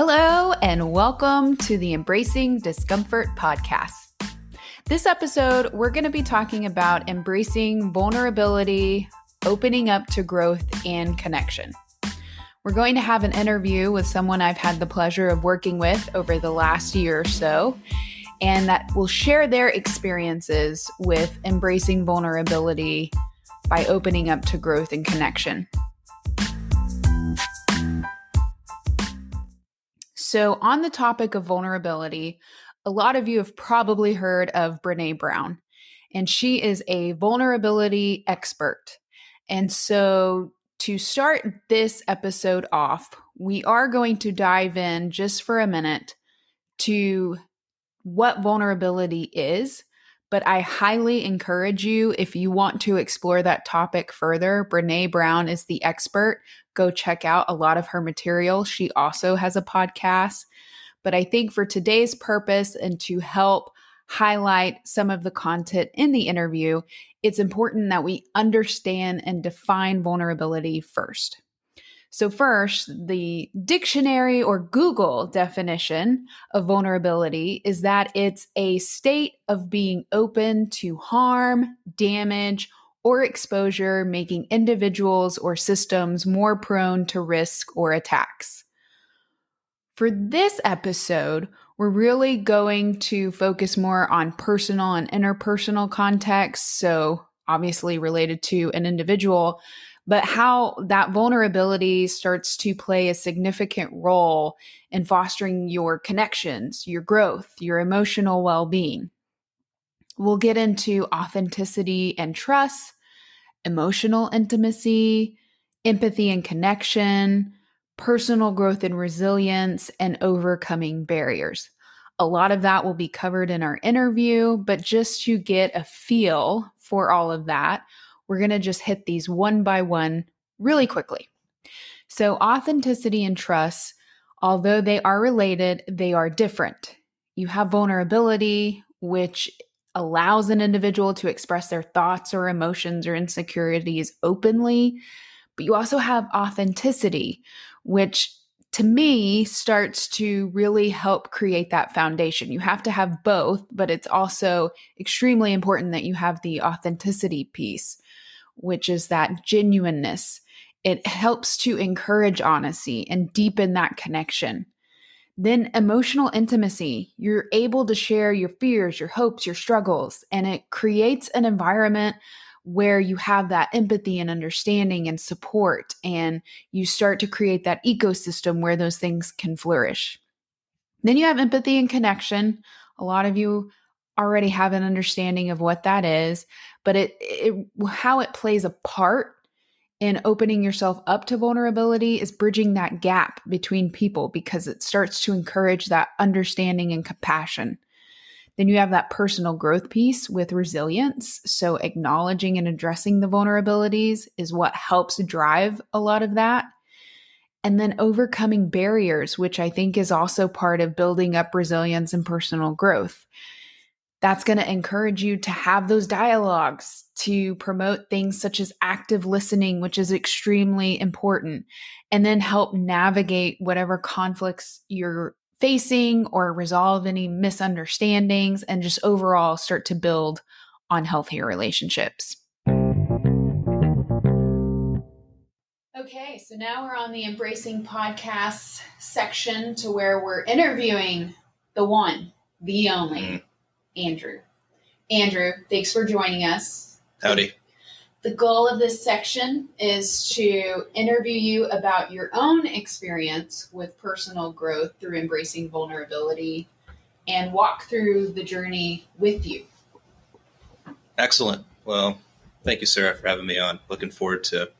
Hello, and welcome to the Embracing Discomfort podcast. This episode, we're going to be talking about embracing vulnerability, opening up to growth and connection. We're going to have an interview with someone I've had the pleasure of working with over the last year or so, and that will share their experiences with embracing vulnerability by opening up to growth and connection. So, on the topic of vulnerability, a lot of you have probably heard of Brene Brown, and she is a vulnerability expert. And so, to start this episode off, we are going to dive in just for a minute to what vulnerability is. But I highly encourage you, if you want to explore that topic further, Brene Brown is the expert go check out a lot of her material. She also has a podcast. But I think for today's purpose and to help highlight some of the content in the interview, it's important that we understand and define vulnerability first. So, first, the dictionary or Google definition of vulnerability is that it's a state of being open to harm, damage, or exposure, making individuals or systems more prone to risk or attacks. For this episode, we're really going to focus more on personal and interpersonal context, so obviously related to an individual, but how that vulnerability starts to play a significant role in fostering your connections, your growth, your emotional well being. We'll get into authenticity and trust, emotional intimacy, empathy and connection, personal growth and resilience, and overcoming barriers. A lot of that will be covered in our interview, but just to get a feel for all of that, we're going to just hit these one by one really quickly. So, authenticity and trust, although they are related, they are different. You have vulnerability, which allows an individual to express their thoughts or emotions or insecurities openly. But you also have authenticity, which to me starts to really help create that foundation. You have to have both, but it's also extremely important that you have the authenticity piece, which is that genuineness. It helps to encourage honesty and deepen that connection. Then emotional intimacy. You're able to share your fears, your hopes, your struggles, and it creates an environment where you have that empathy and understanding and support, and you start to create that ecosystem where those things can flourish. Then you have empathy and connection. A lot of you already have an understanding of what that is, but it, it how it plays a part in opening yourself up to vulnerability is bridging that gap between people because it starts to encourage that understanding and compassion. Then you have that personal growth piece with resilience. So, acknowledging and addressing the vulnerabilities is what helps drive a lot of that. And then overcoming barriers, which I think is also part of building up resilience and personal growth that's going to encourage you to have those dialogues to promote things such as active listening which is extremely important and then help navigate whatever conflicts you're facing or resolve any misunderstandings and just overall start to build on healthier relationships okay so now we're on the embracing podcasts section to where we're interviewing the one the only mm-hmm. Andrew. Andrew, thanks for joining us. Howdy. The goal of this section is to interview you about your own experience with personal growth through embracing vulnerability and walk through the journey with you. Excellent. Well, thank you, Sarah, for having me on. Looking forward to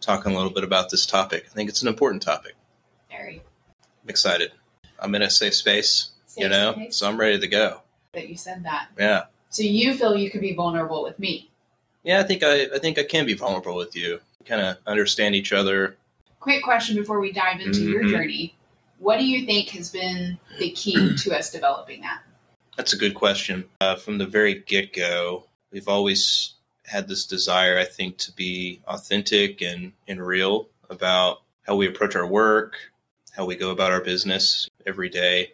talking a little bit about this topic. I think it's an important topic. Very. I'm excited. I'm in a safe space, safe you know, space. so I'm ready to go that you said that. Yeah. So you feel you could be vulnerable with me? Yeah, I think I, I think I can be vulnerable with you. Kind of understand each other. Quick question before we dive into mm-hmm. your journey. What do you think has been the key to us developing that? That's a good question. Uh, from the very get go, we've always had this desire, I think, to be authentic and, and real about how we approach our work, how we go about our business every day.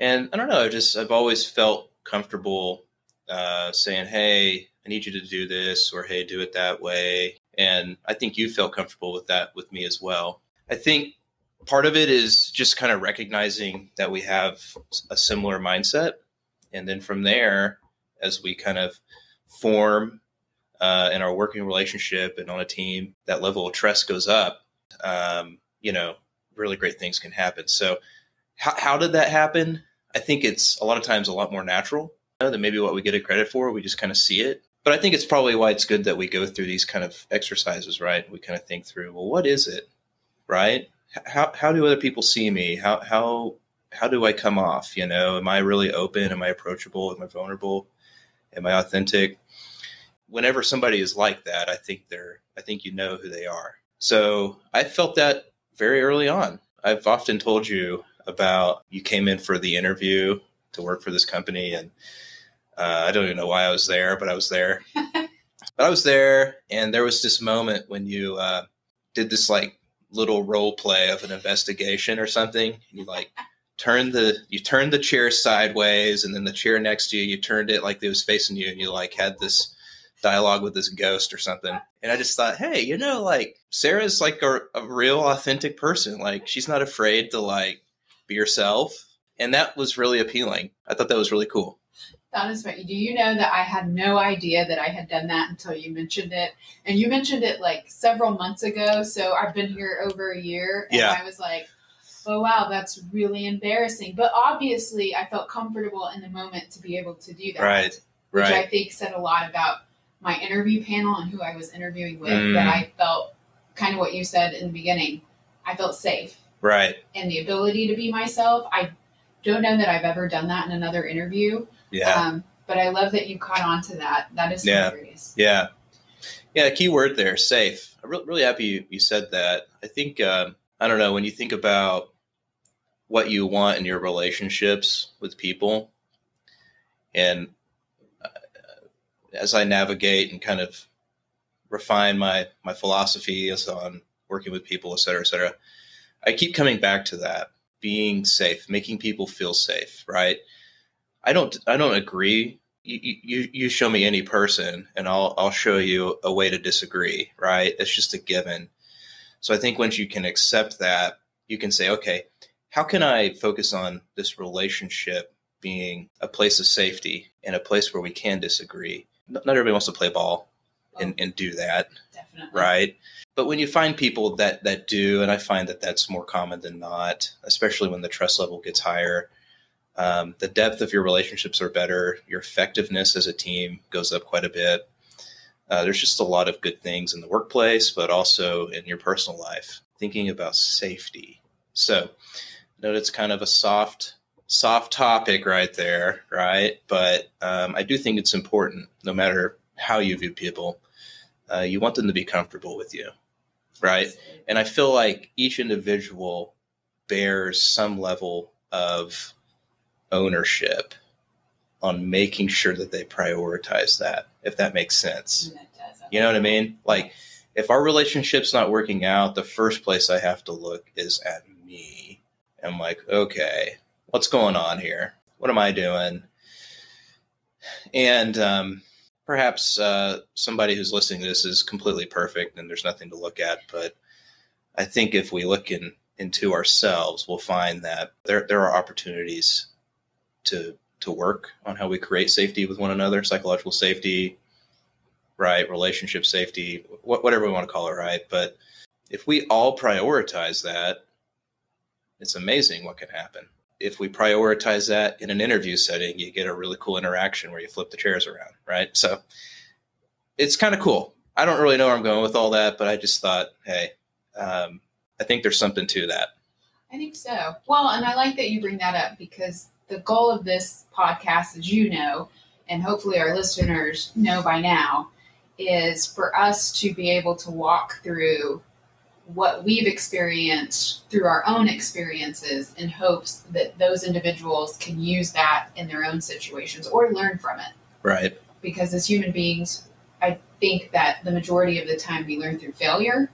And I don't know, I just I've always felt comfortable uh, saying, "Hey, I need you to do this," or "Hey, do it that way." And I think you felt comfortable with that with me as well. I think part of it is just kind of recognizing that we have a similar mindset, and then from there, as we kind of form uh, in our working relationship and on a team, that level of trust goes up. Um, you know, really great things can happen. So, how, how did that happen? I think it's a lot of times a lot more natural than maybe what we get a credit for. We just kind of see it. But I think it's probably why it's good that we go through these kind of exercises, right? We kind of think through, well, what is it, right? How, how do other people see me? How, how, how do I come off? You know, am I really open? Am I approachable? Am I vulnerable? Am I authentic? Whenever somebody is like that, I think they're, I think you know who they are. So I felt that very early on. I've often told you about you came in for the interview to work for this company and uh, I don't even know why I was there, but I was there. but I was there, and there was this moment when you uh, did this like little role play of an investigation or something. And you like turned the you turned the chair sideways, and then the chair next to you, you turned it like it was facing you, and you like had this dialogue with this ghost or something. And I just thought, hey, you know, like Sarah's like a, a real authentic person. Like she's not afraid to like be yourself. And that was really appealing. I thought that was really cool. That is right. Do you know that I had no idea that I had done that until you mentioned it? And you mentioned it like several months ago. So I've been here over a year. And yeah. I was like, oh, wow, that's really embarrassing. But obviously, I felt comfortable in the moment to be able to do that. Right. Which right. I think said a lot about my interview panel and who I was interviewing with. Mm. That I felt kind of what you said in the beginning. I felt safe. Right. And the ability to be myself. I don't know that I've ever done that in another interview. Yeah. Um, but I love that you caught on to that. That is yeah. hilarious. Yeah. Yeah. Key word there, safe. I'm re- really happy you, you said that. I think, um, I don't know, when you think about what you want in your relationships with people, and uh, as I navigate and kind of refine my, my philosophy as on working with people, et cetera, et cetera, I keep coming back to that being safe, making people feel safe, right? I don't I don't agree. You, you you show me any person and I'll I'll show you a way to disagree, right? It's just a given. So I think once you can accept that, you can say, okay, how can I focus on this relationship being a place of safety and a place where we can disagree? Not everybody wants to play ball and, and do that, Definitely. right? But when you find people that that do, and I find that that's more common than not, especially when the trust level gets higher, um, the depth of your relationships are better. Your effectiveness as a team goes up quite a bit. Uh, there's just a lot of good things in the workplace, but also in your personal life. Thinking about safety. So, note it's kind of a soft, soft topic right there, right? But um, I do think it's important, no matter how you view people. Uh, you want them to be comfortable with you, right? And I feel like each individual bears some level of ownership on making sure that they prioritize that, if that makes sense. You know what I mean? Like, if our relationship's not working out, the first place I have to look is at me. I'm like, okay, what's going on here? What am I doing? And um, perhaps uh, somebody who's listening to this is completely perfect and there's nothing to look at. But I think if we look in, into ourselves, we'll find that there, there are opportunities to to work on how we create safety with one another, psychological safety, right, relationship safety, wh- whatever we want to call it, right? But if we all prioritize that, it's amazing what can happen. If we prioritize that in an interview setting, you get a really cool interaction where you flip the chairs around, right? So it's kind of cool. I don't really know where I'm going with all that, but I just thought, hey, um, I think there's something to that. I think so. Well, and I like that you bring that up because the goal of this podcast, as you know, and hopefully our listeners know by now, is for us to be able to walk through what we've experienced through our own experiences in hopes that those individuals can use that in their own situations or learn from it. Right. because as human beings, I think that the majority of the time we learn through failure.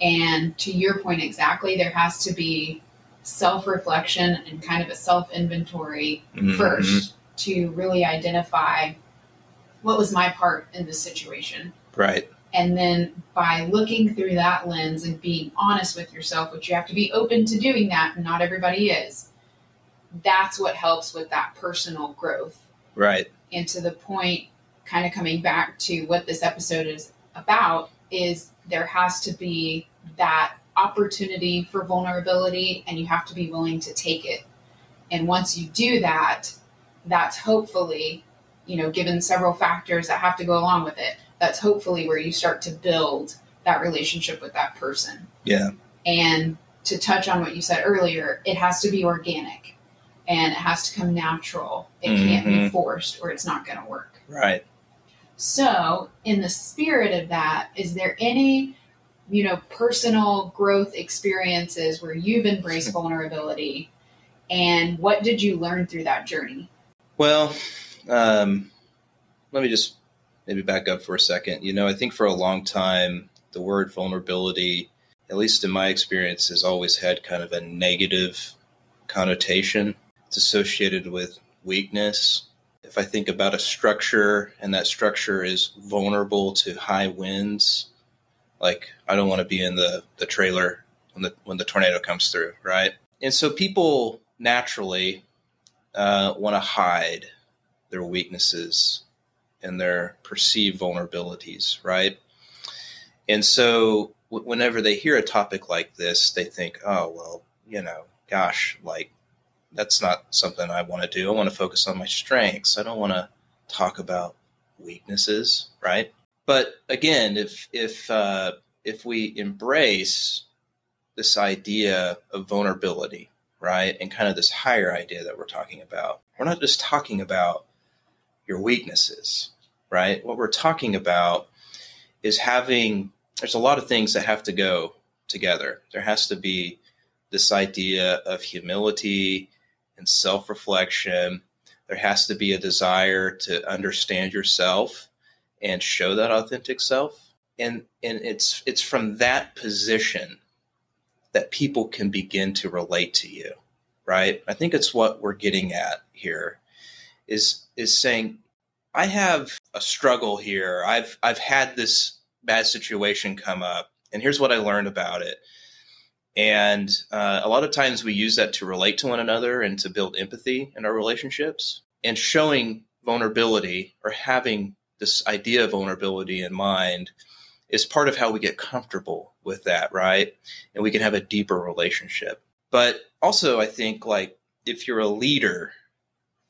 And to your point exactly, there has to be self reflection and kind of a self inventory Mhm. first to really identify what was my part in this situation. Right. And then by looking through that lens and being honest with yourself, which you have to be open to doing that, and not everybody is, that's what helps with that personal growth. Right. And to the point, kind of coming back to what this episode is about, is there has to be that opportunity for vulnerability, and you have to be willing to take it. And once you do that, that's hopefully, you know, given several factors that have to go along with it, that's hopefully where you start to build that relationship with that person. Yeah. And to touch on what you said earlier, it has to be organic and it has to come natural. It can't be Mhm. forced or it's not going to work. Right. So, in the spirit of that, is there any, you know, personal growth experiences where you've embraced vulnerability and what did you learn through that journey? Well, um, let me just maybe back up for a second. You know, I think for a long time, the word vulnerability, at least in my experience, has always had kind of a negative connotation. It's associated with weakness. If I think about a structure and that structure is vulnerable to high winds, like I don't want to be in the, the trailer when the when the tornado comes through, right? And so people naturally uh, want to hide their weaknesses and their perceived vulnerabilities, right? And so w- whenever they hear a topic like this, they think, oh, well, you know, gosh, like that's not something I want to do. I want to focus on my strengths. I don't want to talk about weaknesses, right? But again, if if uh, if we embrace this idea of vulnerability, right, and kind of this higher idea that we're talking about, we're not just talking about your weaknesses, right? What we're talking about is having. There's a lot of things that have to go together. There has to be this idea of humility and self reflection. There has to be a desire to understand yourself and show that authentic self. And, and it's, it's from that position that people can begin to relate to you, right? I think it's what we're getting at here is, is saying, I have a struggle here. I've, I've had this bad situation come up, and here's what I learned about it. And uh, a lot of times we use that to relate to one another and to build empathy in our relationships. And showing vulnerability or having this idea of vulnerability in mind is part of how we get comfortable with that, right? And we can have a deeper relationship. But also, I think like if you're a leader,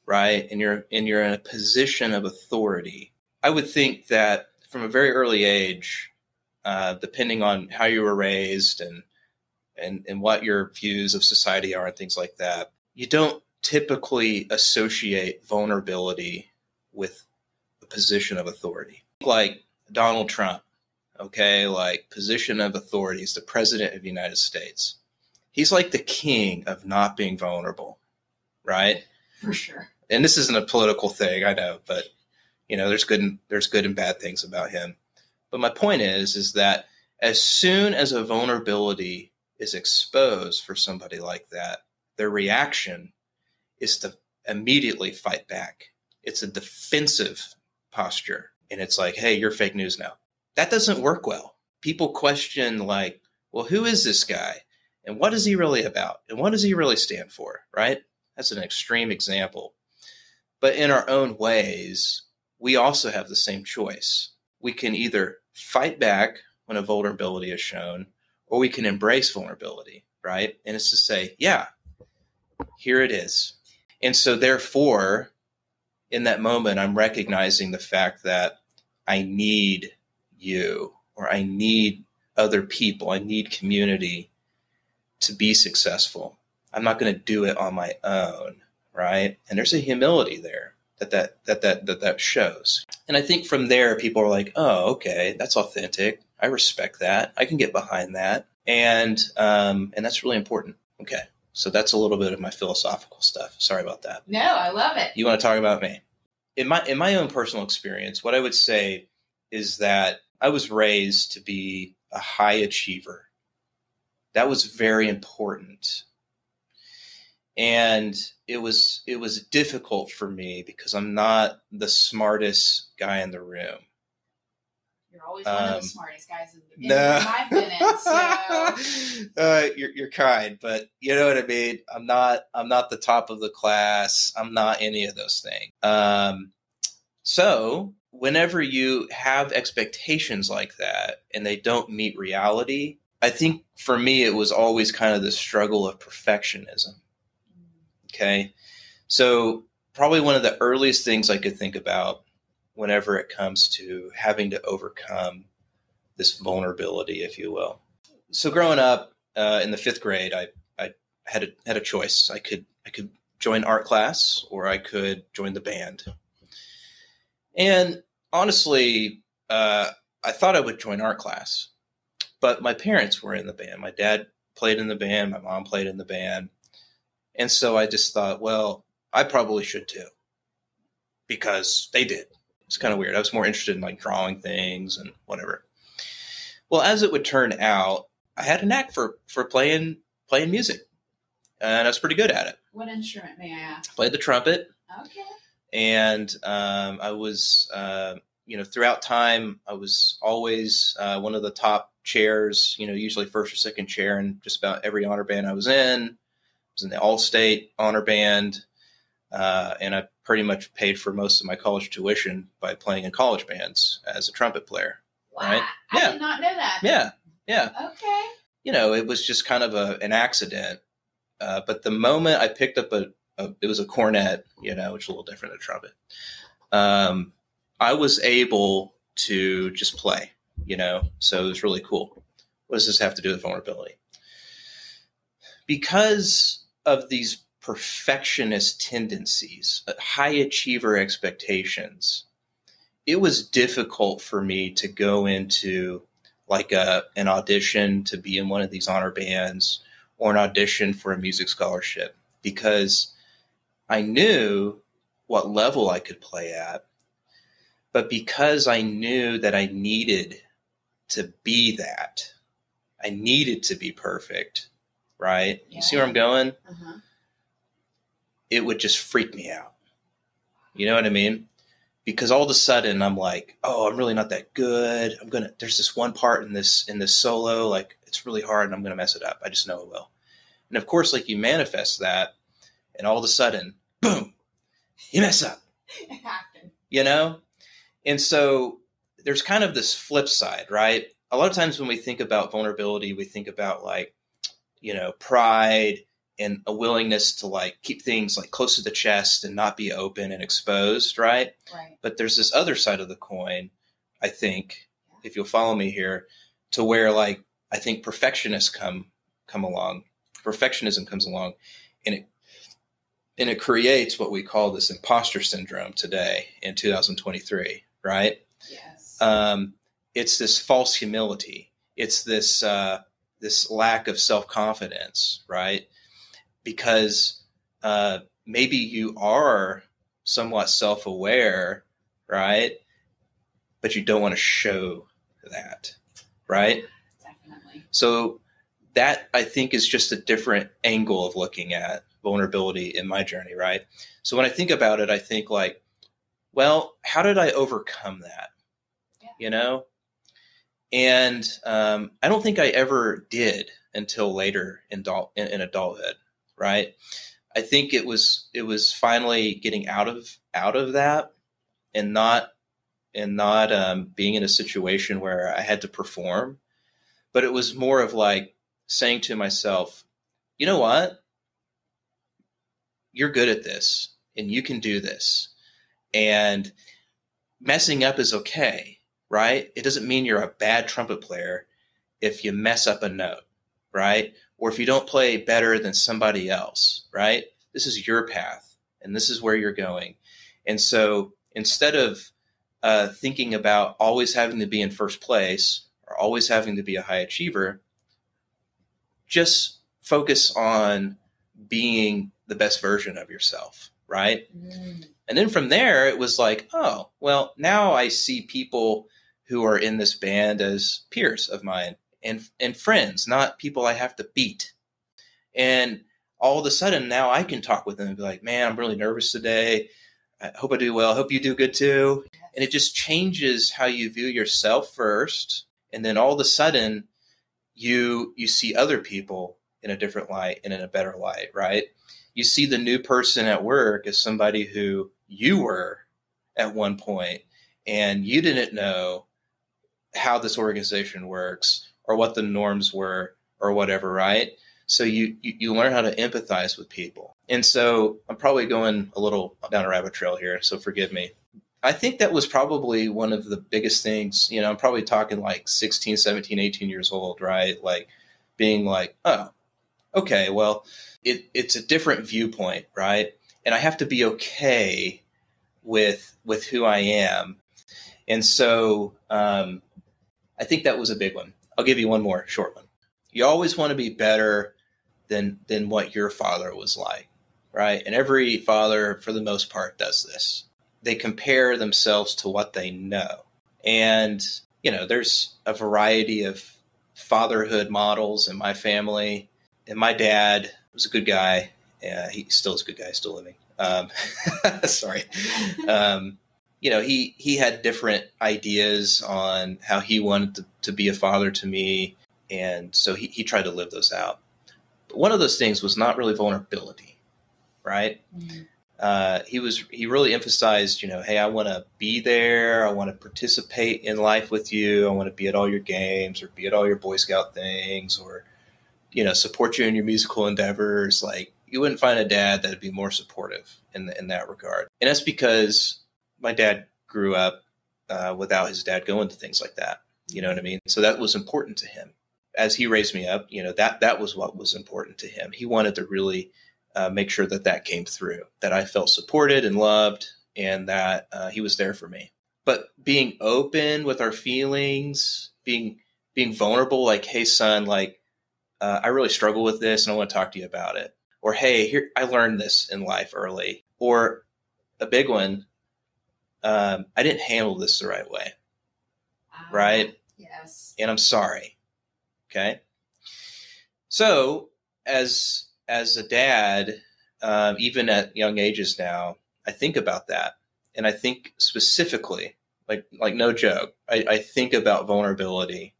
right, and you're and you're in a position of authority, I would think that from a very early age, uh, depending on how you were raised and and and what your views of society are and things like that, you don't typically associate vulnerability with position of authority. Like Donald Trump, okay, like position of authority is the president of the United States. He's like the king of not being vulnerable, right? For sure. And this isn't a political thing, I know, but you know, there's good and there's good and bad things about him. But my point is, is that as soon as a vulnerability is exposed for somebody like that, their reaction is to immediately fight back. It's a defensive posture. And it's like, hey, you're fake news now. That doesn't work well. People question, like, well, who is this guy? And what is he really about? And what does he really stand for? Right? That's an extreme example. But in our own ways, we also have the same choice. We can either fight back when a vulnerability is shown, or we can embrace vulnerability, right? And it's to say, yeah, here it is. And so, therefore, in that moment, I'm recognizing the fact that I need you, or I need other people, I need community to be successful. I'm not going to do it on my own, right? And there's a humility there that that that that that, that shows. And I think from there, people are like, "Oh, okay, that's authentic. I respect that. I can get behind that." And um, and that's really important. Okay, so that's a little bit of my philosophical stuff. Sorry about that. No, I love it. You want to talk about me? in my in my own personal experience, what I would say is that I was raised to be a high achiever. That was very important. And it was it was difficult for me because I'm not the smartest guy in the room. You're always one of the um, smartest guys in, the, in no. five minutes. So. uh, you're you're kind, but you know what I mean. I'm not I'm not the top of the class. I'm not any of those things. Um, so whenever you have expectations like that and they don't meet reality, I think for me it was always kind of the struggle of perfectionism. Okay, so probably one of the earliest things I could think about whenever it comes to having to overcome this vulnerability, if you will. So growing up uh, in the fifth grade, I, I had a, had a choice. I could I could join art class or I could join the band. And honestly, uh, I thought I would join art class, but my parents were in the band. My dad played in the band. My mom played in the band. And so I just thought, well, I probably should too because they did. It's kind of weird. I was more interested in like drawing things and whatever. Well, as it would turn out, I had a knack for for playing playing music, and I was pretty good at it. What instrument, may I ask? Played the trumpet. Okay. And um, I was, uh, you know, throughout time, I was always uh, one of the top chairs. You know, usually first or second chair in just about every honor band I was in. I was in the All State honor band, uh, and I pretty much paid for most of my college tuition by playing in college bands as a trumpet player. Wow. Right? I yeah. did not know that. Yeah. Yeah. Okay. You know, it was just kind of a, an accident. Uh, but the moment I picked up a, a, it was a cornet, you know, which is a little different than a trumpet. Um, I was able to just play, you know, so it was really cool. What does this have to do with vulnerability? Because of these perfectionist tendencies, uh, high achiever expectations, it was difficult for me to go into like a, an audition to be in one of these honor bands or an audition for a music scholarship because I knew what level I could play at. But because I knew that I needed to be that, I needed to be perfect, right? Yeah. You see where I'm going? Uh-huh it would just freak me out. You know what I mean? Because all of a sudden I'm like, oh, I'm really not that good. I'm gonna. There's this one part in this in this solo, like it's really hard, and I'm gonna mess it up. I just know it will. And of course, like you manifest that, and all of a sudden, boom, you mess up. It happened. You know, and so there's kind of this flip side, right? A lot of times when we think about vulnerability, we think about like, you know, pride and a willingness to like keep things like close to the chest and not be open and exposed, right? Right. But there's this other side of the coin, I think, if you'll follow me here, to where like I think perfectionists come come along. Perfectionism comes along and it and it creates what we call this imposter syndrome today in 2023, right? Yes. Um, it's this false humility. It's this uh, this lack of self confidence, right? Because uh, maybe you are somewhat self aware, right? But you don't want to show that, right? Definitely. So that I think is just a different angle of looking at vulnerability in my journey, right? So when I think about it, I think like, well, how did I overcome that? Yeah. You know? And um, I don't think I ever did until later in, adult, in, in adulthood right? I think it was it was finally getting out of out of that and not and not um, being in a situation where I had to perform, but it was more of like saying to myself, you know what, you're good at this and you can do this, and messing up is okay, right? It doesn't mean you're a bad trumpet player if you mess up a note, right? Or if you don't play better than somebody else, right? This is your path and this is where you're going. And so instead of uh, thinking about always having to be in first place or always having to be a high achiever, just focus on being the best version of yourself, right? Mm. And then from there, it was like, oh, well, now I see people who are in this band as peers of mine and and friends, not people I have to beat. And all of a sudden, now I can talk with them and be like, man, I'm really nervous today. I hope I do well. I hope you do good too. And it just changes how you view yourself first, and then all of a sudden, you you see other people in a different light and in a better light, right? You see the new person at work as somebody who you were at one point and you didn't know how this organization works or what the norms were or whatever, right? So you, you, you learn how to empathize with people. And so I'm probably going a little down a rabbit trail here, so forgive me. I think that was probably one of the biggest things, you know, I'm probably talking like 16, 17, 18 years old, right? Like being like, oh, okay, well, it, it's a different viewpoint, right? And I have to be okay with with who I am. And so um, I think that was a big one. I'll give you one more short one. You always want to be better than than what your father was like, right? And every father, for the most part, does this. They compare themselves to what they know, and you know, there's a variety of fatherhood models in my family. And my dad was a good guy. Yeah, he still is a good guy, still living. Um, sorry. Um, you know, he he had different ideas on how he wanted to, to be a father to me, and so he, he tried to live those out. But one of those things was not really vulnerability, right? Mm-hmm. Uh, he was he really emphasized, you know, hey, I want to be there, I want to participate in life with you, I want to be at all your games or be at all your Boy Scout things, or you know, support you in your musical endeavors. Like you wouldn't find a dad that'd be more supportive in in that regard, and that's because my dad grew up uh, without his dad going to things like that. You know what I mean? So that was important to him. As he raised me up, you know that that was what was important to him. He wanted to really uh, make sure that that came through, that I felt supported and loved, and that uh, he was there for me. But being open with our feelings, being being vulnerable, like, hey, son, like uh, I really struggle with this, and I want to talk to you about it. Or hey, here I learned this in life early. Or a big one, um, I didn't handle this the right way. Uh, right? Yes. And I'm sorry. Okay. So as as a dad, um, even at young ages now, I think about that, and I think specifically, like like no joke, I, I think about vulnerability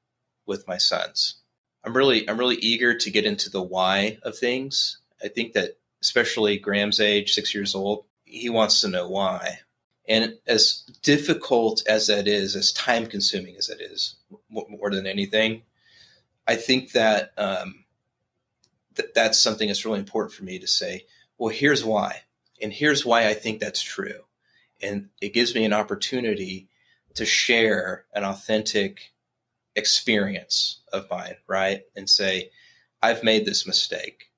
with my sons. I'm really I'm really eager to get into the why of things. I think that especially Graham's age, six years old, he wants to know why. And as difficult as that is, as time consuming as it is, more than anything, I think that um, th- that's something that's really important for me to say. Well, here's why, and here's why I think that's true, and it gives me an opportunity to share an authentic experience of mine, right? And say, I've made this mistake.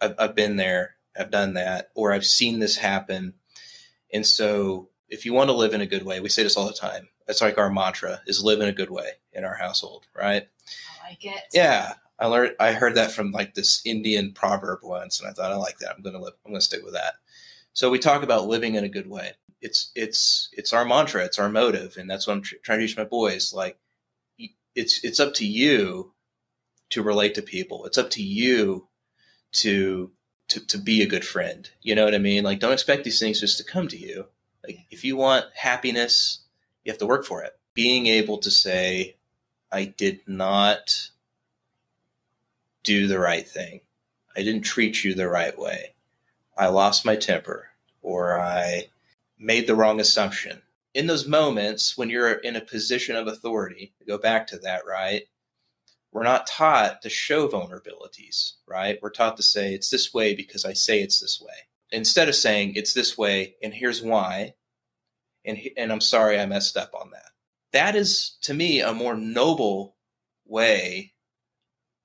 I've, I've been there. I've done that, or I've seen this happen. And so if you want to live in a good way, we say this all the time. That's like our mantra is live in a good way in our household, right? I like it. Yeah. I learned I heard that from like this Indian proverb once and I thought I like that. I'm gonna live I'm gonna stick with that. So we talk about living in a good way. It's it's it's our mantra, it's our motive, and that's what I'm tr- trying to teach my boys. Like it's it's up to you to relate to people. It's up to you to to to be a good friend. You know what I mean? Like don't expect these things just to come to you. Like if you want happiness, you have to work for it. Being able to say, I did not do the right thing. I didn't treat you the right way. I lost my temper or I made the wrong assumption. In those moments when you're in a position of authority, go back to that, right? We're not taught to show vulnerabilities, right? We're taught to say it's this way because I say it's this way instead of saying it's this way and here's why and and I'm sorry I messed up on that. That is to me a more noble way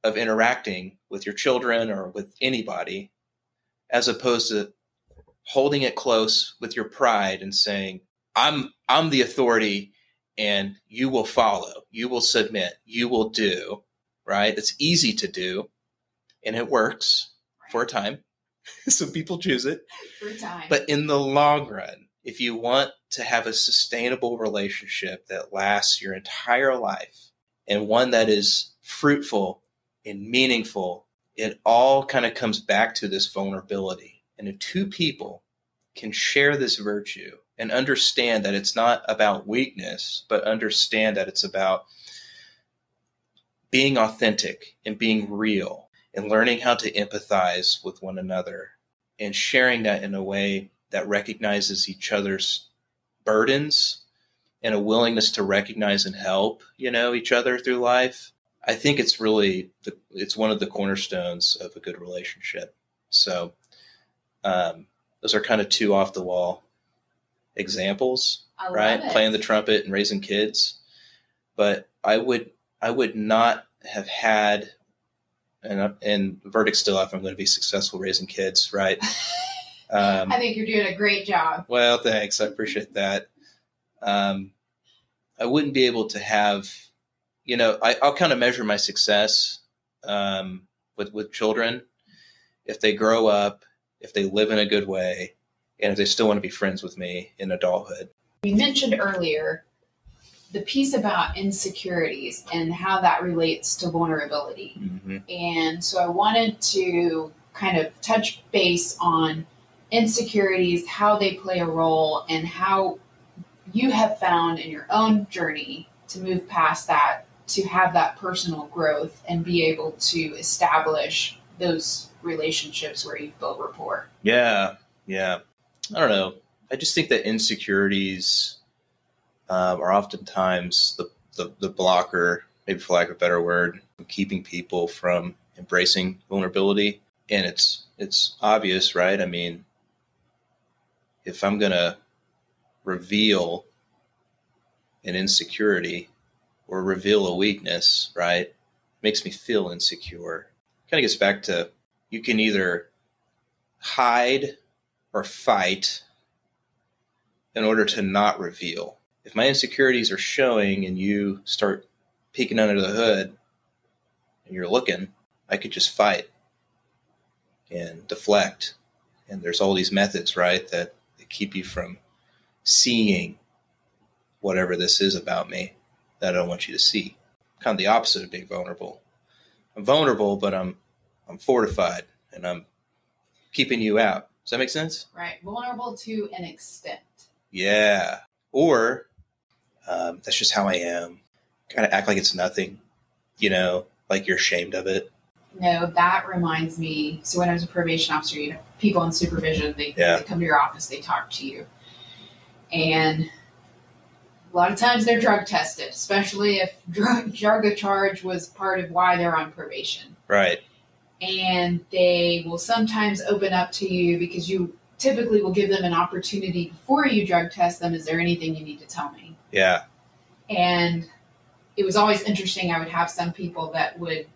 of interacting with your children or with anybody as opposed to holding it close with your pride and saying I'm I'm the authority and you will follow, you will submit, you will do, right? It's easy to do and it works for a time Some people choose it. For time. But in the long run, if you want to have a sustainable relationship that lasts your entire life and one that is fruitful and meaningful, it all kind of comes back to this vulnerability. And if two people can share this virtue and understand that it's not about weakness, but understand that it's about being authentic and being real and learning how to empathize with one another and sharing that in a way that recognizes each other's burdens and a willingness to recognize and help, you know, each other through life. I think it's really the, it's one of the cornerstones of a good relationship. So, um, those are kind of two off the wall examples, right? It. Playing the trumpet and raising kids. But I would I would not have had and and the verdict still if I'm going to be successful raising kids, right? Um, I think you're doing a great job. Well, thanks. I appreciate that. Um, I wouldn't be able to have, you know, I, will kind of measure my success um, with with children if they grow up, if they live in a good way, and if they still want to be friends with me in adulthood. We mentioned earlier the piece about insecurities and how that relates to vulnerability. Mm-hmm. And so I wanted to kind of touch base on insecurities, how they play a role, and how you have found in your own journey to move past that, to have that personal growth and be able to establish those relationships where you've built rapport. Yeah, yeah. I don't know. I just think that insecurities um, are oftentimes the, the, the blocker, maybe for lack of a better word, keeping people from embracing vulnerability. And it's it's obvious, right? I mean, if I'm gonna reveal an insecurity or reveal a weakness, right, makes me feel insecure. Kind of gets back to you can either hide or fight in order to not reveal. If my insecurities are showing and you start peeking under the hood and you're looking, I could just fight and deflect. And there's all these methods, right, that, that keep you from seeing whatever this is about me that I don't want you to see. Kind of the opposite of being vulnerable. I'm vulnerable, but I'm I'm fortified and I'm keeping you out. Does that make sense? Right. Vulnerable to an extent. Yeah. Or um, that's just how I am. Kind of act like it's nothing, you know, like you're ashamed of it. No, that reminds me. So when I was a probation officer, you know, people in supervision, they, yeah. they come to your office, they talk to you. And a lot of times they're drug tested, especially if drug, drug charge was part of why they're on probation. Right and they will sometimes open up to you because you typically will give them an opportunity before you drug test them. Is there anything you need to tell me? Yeah. And it was always interesting. I would have some people that would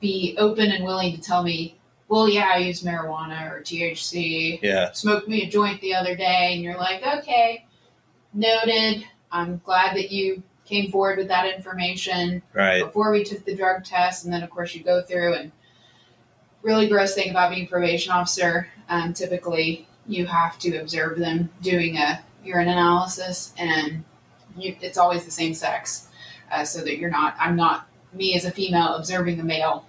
be open and willing to tell me, well, yeah, I use marijuana or THC. Yeah. Smoked me a joint the other day. And you're like, okay, noted. I'm glad that you came forward with that information right. before we took the drug test. And then, of course, you go through and really gross thing about being probation officer. Um, typically, you have to observe them doing a urine analysis, and you, it's always the same sex, uh, so that you're not. I'm not me as a female observing a male.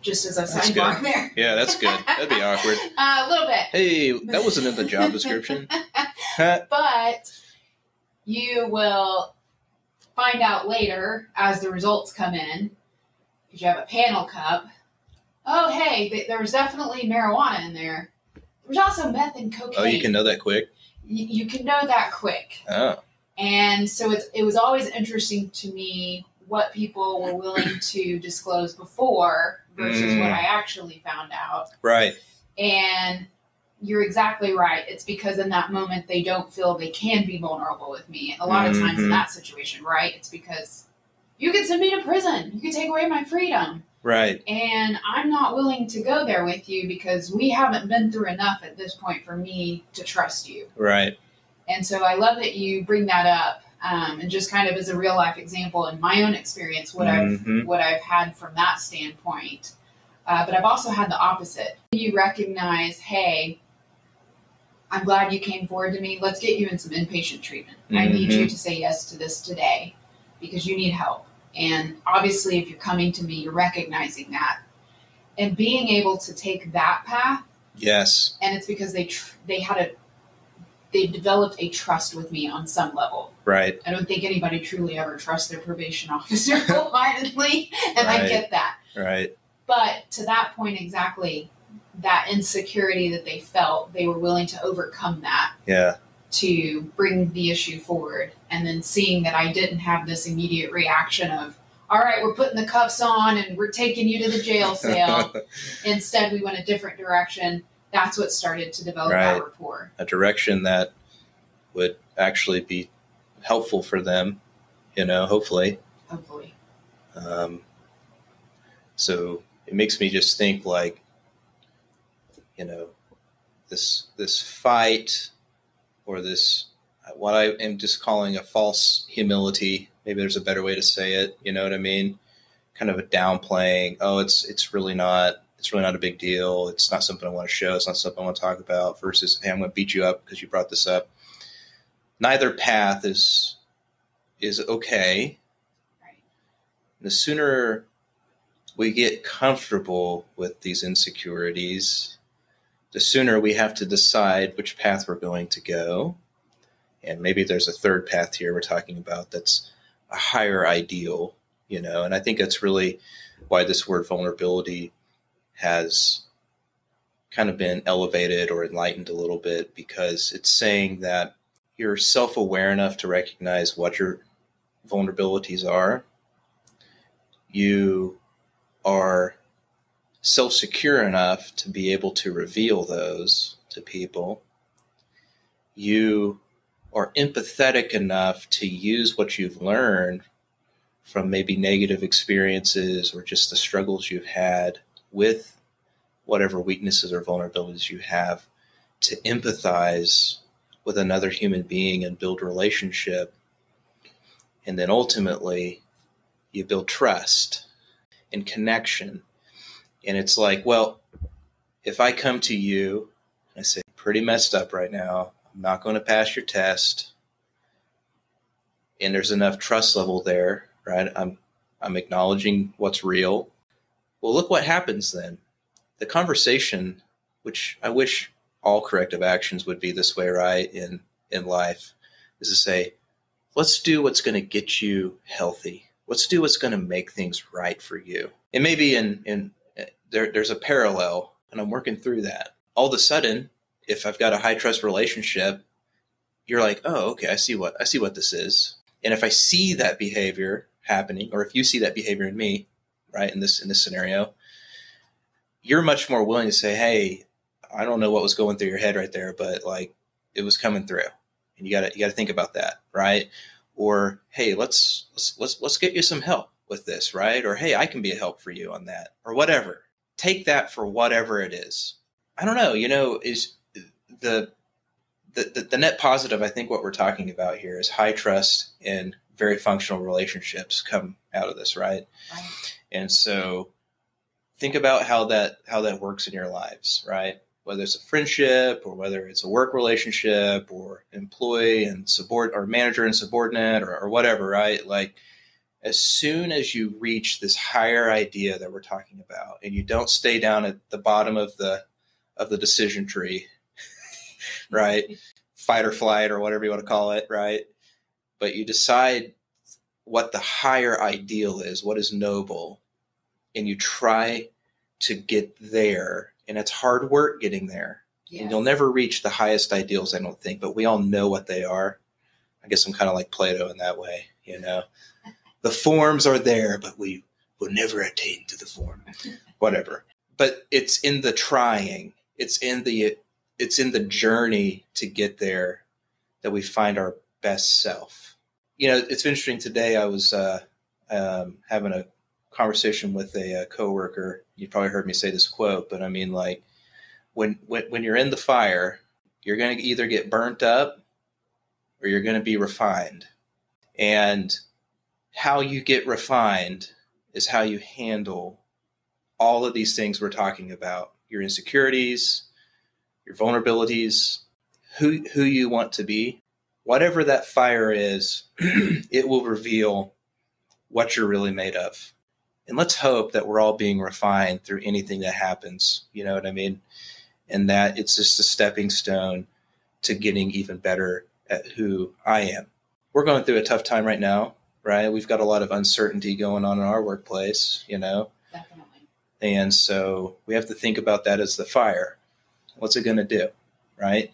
Just as a sidebar there. Yeah, that's good. That'd be awkward. Uh, a little bit. Hey, that wasn't in the job description. but you will find out later as the results come in. If you have a panel cup, oh, hey, there was definitely marijuana in there. There's also meth and cocaine. Oh, you can know that quick? Y- you can know that quick. Oh. And so it's, it was always interesting to me what people were willing to disclose before versus mm. what I actually found out. Right. And you're exactly right. It's because in that moment they don't feel they can be vulnerable with me. A lot of times in mm-hmm. that situation, right? It's because you could send me to prison. You could take away my freedom. Right. And I'm not willing to go there with you because we haven't been through enough at this point for me to trust you. Right. And so I love that you bring that up. Um, and just kind of as a real life example in my own experience, what mm-hmm. I've what I've had from that standpoint. Uh, but I've also had the opposite. You recognize, hey, I'm glad you came forward to me. Let's get you in some inpatient treatment. Mm-hmm. I need you mm-hmm. to say yes to this today because you need help. And obviously, if you're coming to me, you're recognizing that. And being able to take that path. Yes. And it's because they tr- they had a they developed a trust with me on some level. Right. I don't think anybody truly ever trusts their probation officer wholeheartedly, and right. I get that. Right. But to that point exactly, that insecurity that they felt, they were willing to overcome that. Yeah. To bring the issue forward. And then seeing that I didn't have this immediate reaction of, all right, we're putting the cuffs on and we're taking you to the jail cell. Instead, we went a different direction. That's what started to develop right. that rapport. A direction that would actually be helpful for them, you know, hopefully. Hopefully. Um, so it makes me just think like, you know, this this fight or this what I am just calling a false humility. Maybe there's a better way to say it. You know what I mean? Kind of a downplaying. Oh, it's it's really not. It's really not a big deal. It's not something I want to show. It's not something I want to talk about. Versus, hey, I'm going to beat you up because you brought this up. Neither path is is okay. Right. The sooner we get comfortable with these insecurities, the sooner we have to decide which path we're going to go. And maybe there's a third path here we're talking about that's a higher ideal, you know. And I think that's really why this word vulnerability has kind of been elevated or enlightened a little bit because it's saying that you're self aware enough to recognize what your vulnerabilities are. You are self secure enough to be able to reveal those to people. You are empathetic enough to use what you've learned from maybe negative experiences or just the struggles you've had with whatever weaknesses or vulnerabilities you have to empathize with another human being and build relationship. And then ultimately, you build trust and connection. And it's like, well, if I come to you and I say, pretty messed up right now, I'm not going to pass your test, and there's enough trust level there, right? I'm I'm acknowledging what's real. Well, look what happens then. The conversation, which I wish all corrective actions would be this way, right? In in life, is to say, let's do what's going to get you healthy let's do what's going to make things right for you. And maybe in in eh, there, there's a parallel, and I'm working through that. All of a sudden, if I've got a high trust relationship, you're like, oh, okay, I see what I see what this is. And if I see that behavior happening, or if you see that behavior in me, right, in this in this scenario, you're much more willing to say, hey, I don't know what was going through your head right there, but like it was coming through, and you got to you got to think about that, right? or hey let's, let's let's let's get you some help with this right? Or hey i can be a help for you on that or whatever. Take that for whatever it is. I don't know you know is the the, the, the net positive i think what we're talking about here is high trust and very functional relationships come out of this right, right. and so think about how that how that works in your lives right whether it's a friendship or whether it's a work relationship or employee and support or manager and subordinate or, or whatever, right? Like as soon as you reach this higher idea that we're talking about and you don't stay down at the bottom of the of the decision tree, right? Fight or flight or whatever you want to call it, right? But you decide what the higher ideal is, what is noble, and you try to get there and it's hard work getting there. Yes. And you'll never reach the highest ideals, I don't think, but we all know what they are. I guess I'm kind of like Plato in that way, you know. the forms are there, but we will never attain to the form. Whatever. But it's in the trying. It's in the it's in the journey to get there that we find our best self. You know, it's interesting today I was uh, um, having a conversation with a, a uh, coworker. You probably heard me say this quote, but I mean, like, when when when you're in the fire, you're going to either get burnt up or you're going to be refined. And how you get refined is how you handle all of these things we're talking about your insecurities, your vulnerabilities, who, who you want to be, whatever that fire is, it will reveal what you're really made of. And let's hope that we're all being refined through anything that happens. You know what I mean? And that it's just a stepping stone to getting even better at who I am. We're going through a tough time right now, right? We've got a lot of uncertainty going on in our workplace, you know? Definitely. And so we have to think about that as the fire. What's it going to do, right?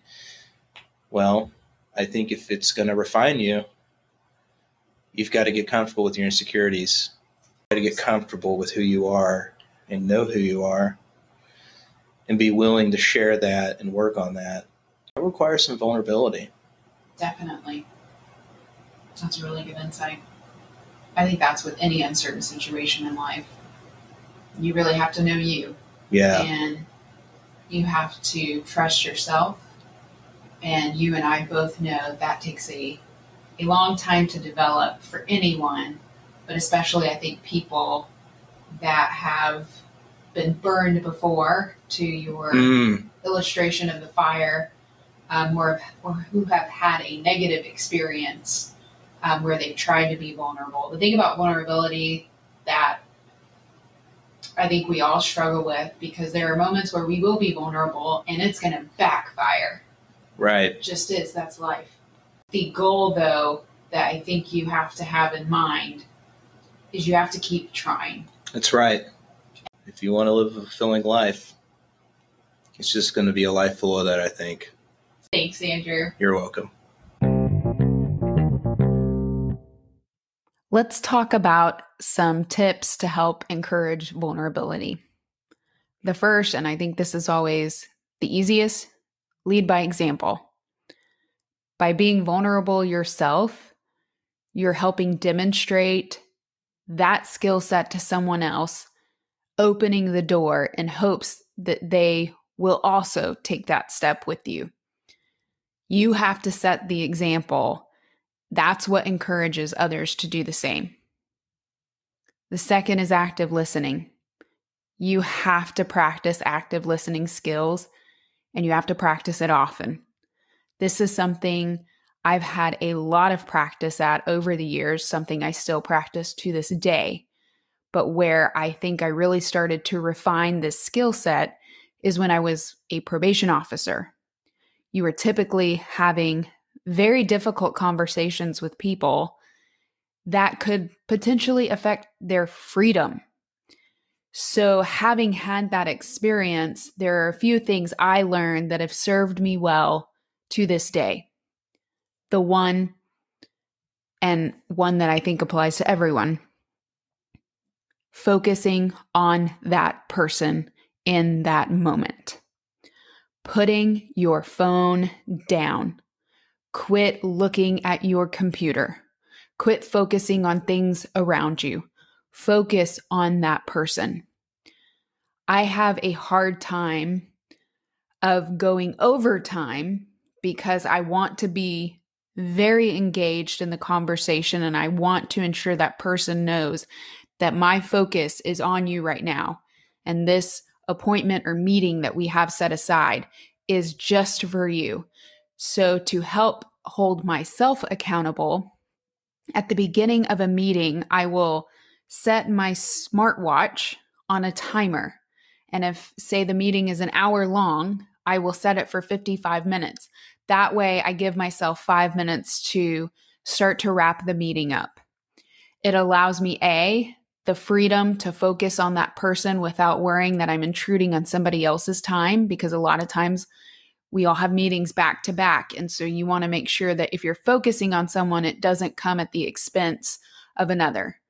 Well, I think if it's going to refine you, you've got to get comfortable with your insecurities. To get comfortable with who you are and know who you are and be willing to share that and work on that. It requires some vulnerability. Definitely. That's a really good insight. I think that's with any uncertain situation in life. You really have to know you. Yeah. And you have to trust yourself. And you and I both know that takes a, a long time to develop for anyone, but especially I think people that have been burned before to your Mm, illustration of the fire, um, or, or who have had a negative experience um, where they've tried to be vulnerable. The thing about vulnerability that I think we all struggle with because there are moments where we will be vulnerable and it's going to backfire. right. It just is. That's life. The goal, though, that I think you have to have in mind is you have to keep trying. That's right. If you want to live a fulfilling life, it's just going to be a life full of that, I think. Thanks, Andrew. You're welcome. Let's talk about some tips to help encourage vulnerability. The first, and I think this is always the easiest, lead by example. By being vulnerable yourself, you're helping demonstrate that skill set to someone else, opening the door in hopes that they will also take that step with you. You have to set the example that's what encourages others to do the same. The second is active listening. You have to practice active listening skills and you have to practice it often. This is something I've had a lot of practice at over the years, something I still practice to this day. But where I think I really started to refine this skill set is when I was a probation officer. You were typically having very difficult conversations with people that could potentially affect their freedom. So, having had that experience, there are a few things I learned that have served me well to this day. The one, and one that I think applies to everyone, focusing on that person in that moment, putting your phone down Quit looking at your computer. Quit focusing on things around you. Focus on that person. I have a hard time of going over time because I want to be very engaged in the conversation and I want to ensure that person knows that my focus is on you right now. And this appointment or meeting that we have set aside is just for you. So, to help hold myself accountable, at the beginning of a meeting, I will set my smartwatch on a timer. And if, say, the meeting is an hour long, I will set it for 55 minutes. That way, I give myself five minutes to start to wrap the meeting up. It allows me, A, the freedom to focus on that person without worrying that I'm intruding on somebody else's time, because a lot of times we all have meetings back to back. And so you want to make sure that if you're focusing on someone, it doesn't come at the expense of another.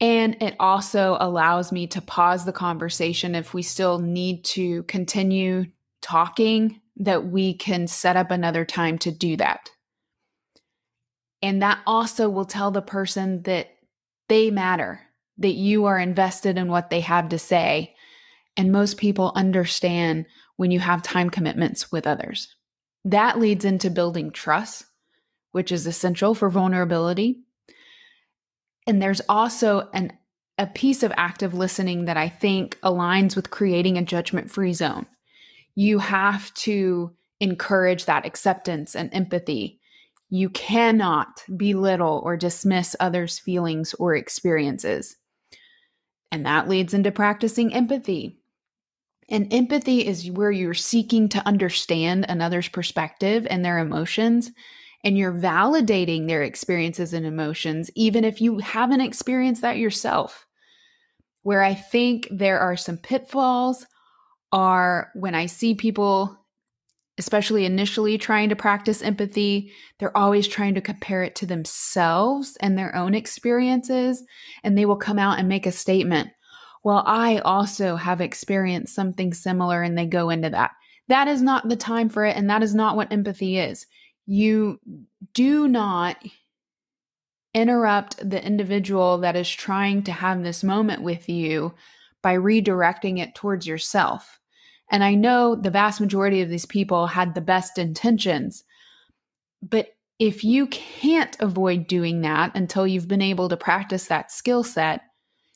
And it also allows me to pause the conversation if we still need to continue talking, that we can set up another time to do that. And that also will tell the person that they matter, that you are invested in what they have to say. And most people understand when you have time commitments with others. That leads into building trust, which is essential for vulnerability. And there's also an a piece of active listening that I think aligns with creating a judgment free zone. You have to encourage that acceptance and empathy. You cannot belittle or dismiss others' feelings or experiences. And that leads into practicing empathy. And empathy is where you're seeking to understand another's perspective and their emotions, and you're validating their experiences and emotions, even if you haven't experienced that yourself. Where I think there are some pitfalls are when I see people, especially initially trying to practice empathy, they're always trying to compare it to themselves and their own experiences. And they will come out and make a statement. Well, I also have experienced something similar, and they go into that. That is not the time for it. And that is not what empathy is. You do not interrupt the individual that is trying to have this moment with you by redirecting it towards yourself. And I know the vast majority of these people had the best intentions, but if you can't avoid doing that until you've been able to practice that skill set,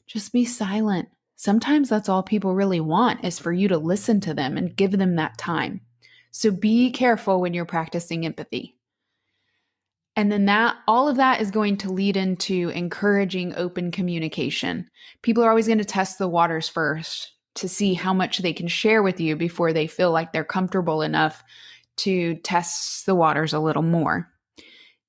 just be silent. Sometimes that's all people really want is for you to listen to them and give them that time. So be careful when you're practicing empathy. And then that all of that is going to lead into encouraging open communication. People are always going to test the waters first to see how much they can share with you before they feel like they're comfortable enough to test the waters a little more.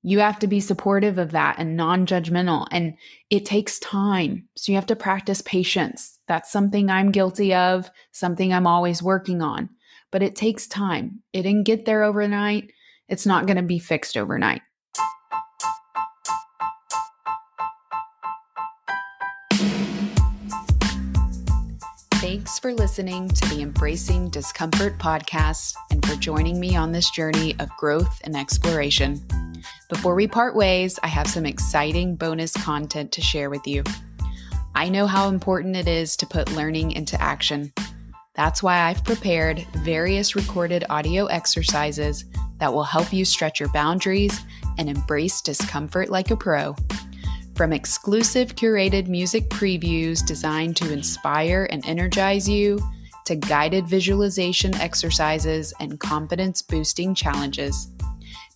You have to be supportive of that and non judgmental. And it takes time. So you have to practice patience. That's something I'm guilty of, something I'm always working on. But it takes time. It didn't get there overnight. It's not going to be fixed overnight. Thanks for listening to the Embracing Discomfort podcast and for joining me on this journey of growth and exploration. Before we part ways, I have some exciting bonus content to share with you. I know how important it is to put learning into action. That's why I've prepared various recorded audio exercises that will help you stretch your boundaries and embrace discomfort like a pro. From exclusive curated music previews designed to inspire and energize you, to guided visualization exercises and confidence boosting challenges.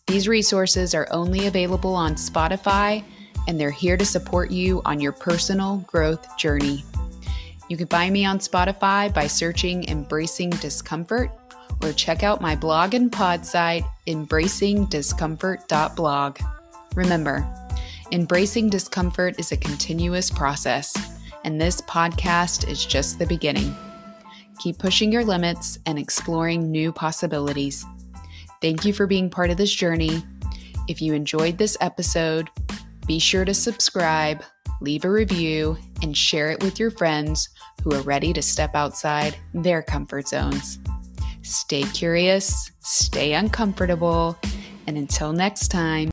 These resources are only available on Spotify, and they're here to support you on your personal growth journey. You can find me on Spotify by searching Embracing Discomfort or check out my blog and pod site, embracingdiscomfort.blog. Remember, embracing discomfort is a continuous process, and this podcast is just the beginning. Keep pushing your limits and exploring new possibilities. Thank you for being part of this journey. If you enjoyed this episode, be sure to subscribe, leave a review, and share it with your friends who are ready to step outside their comfort zones. Stay curious, stay uncomfortable, and until next time,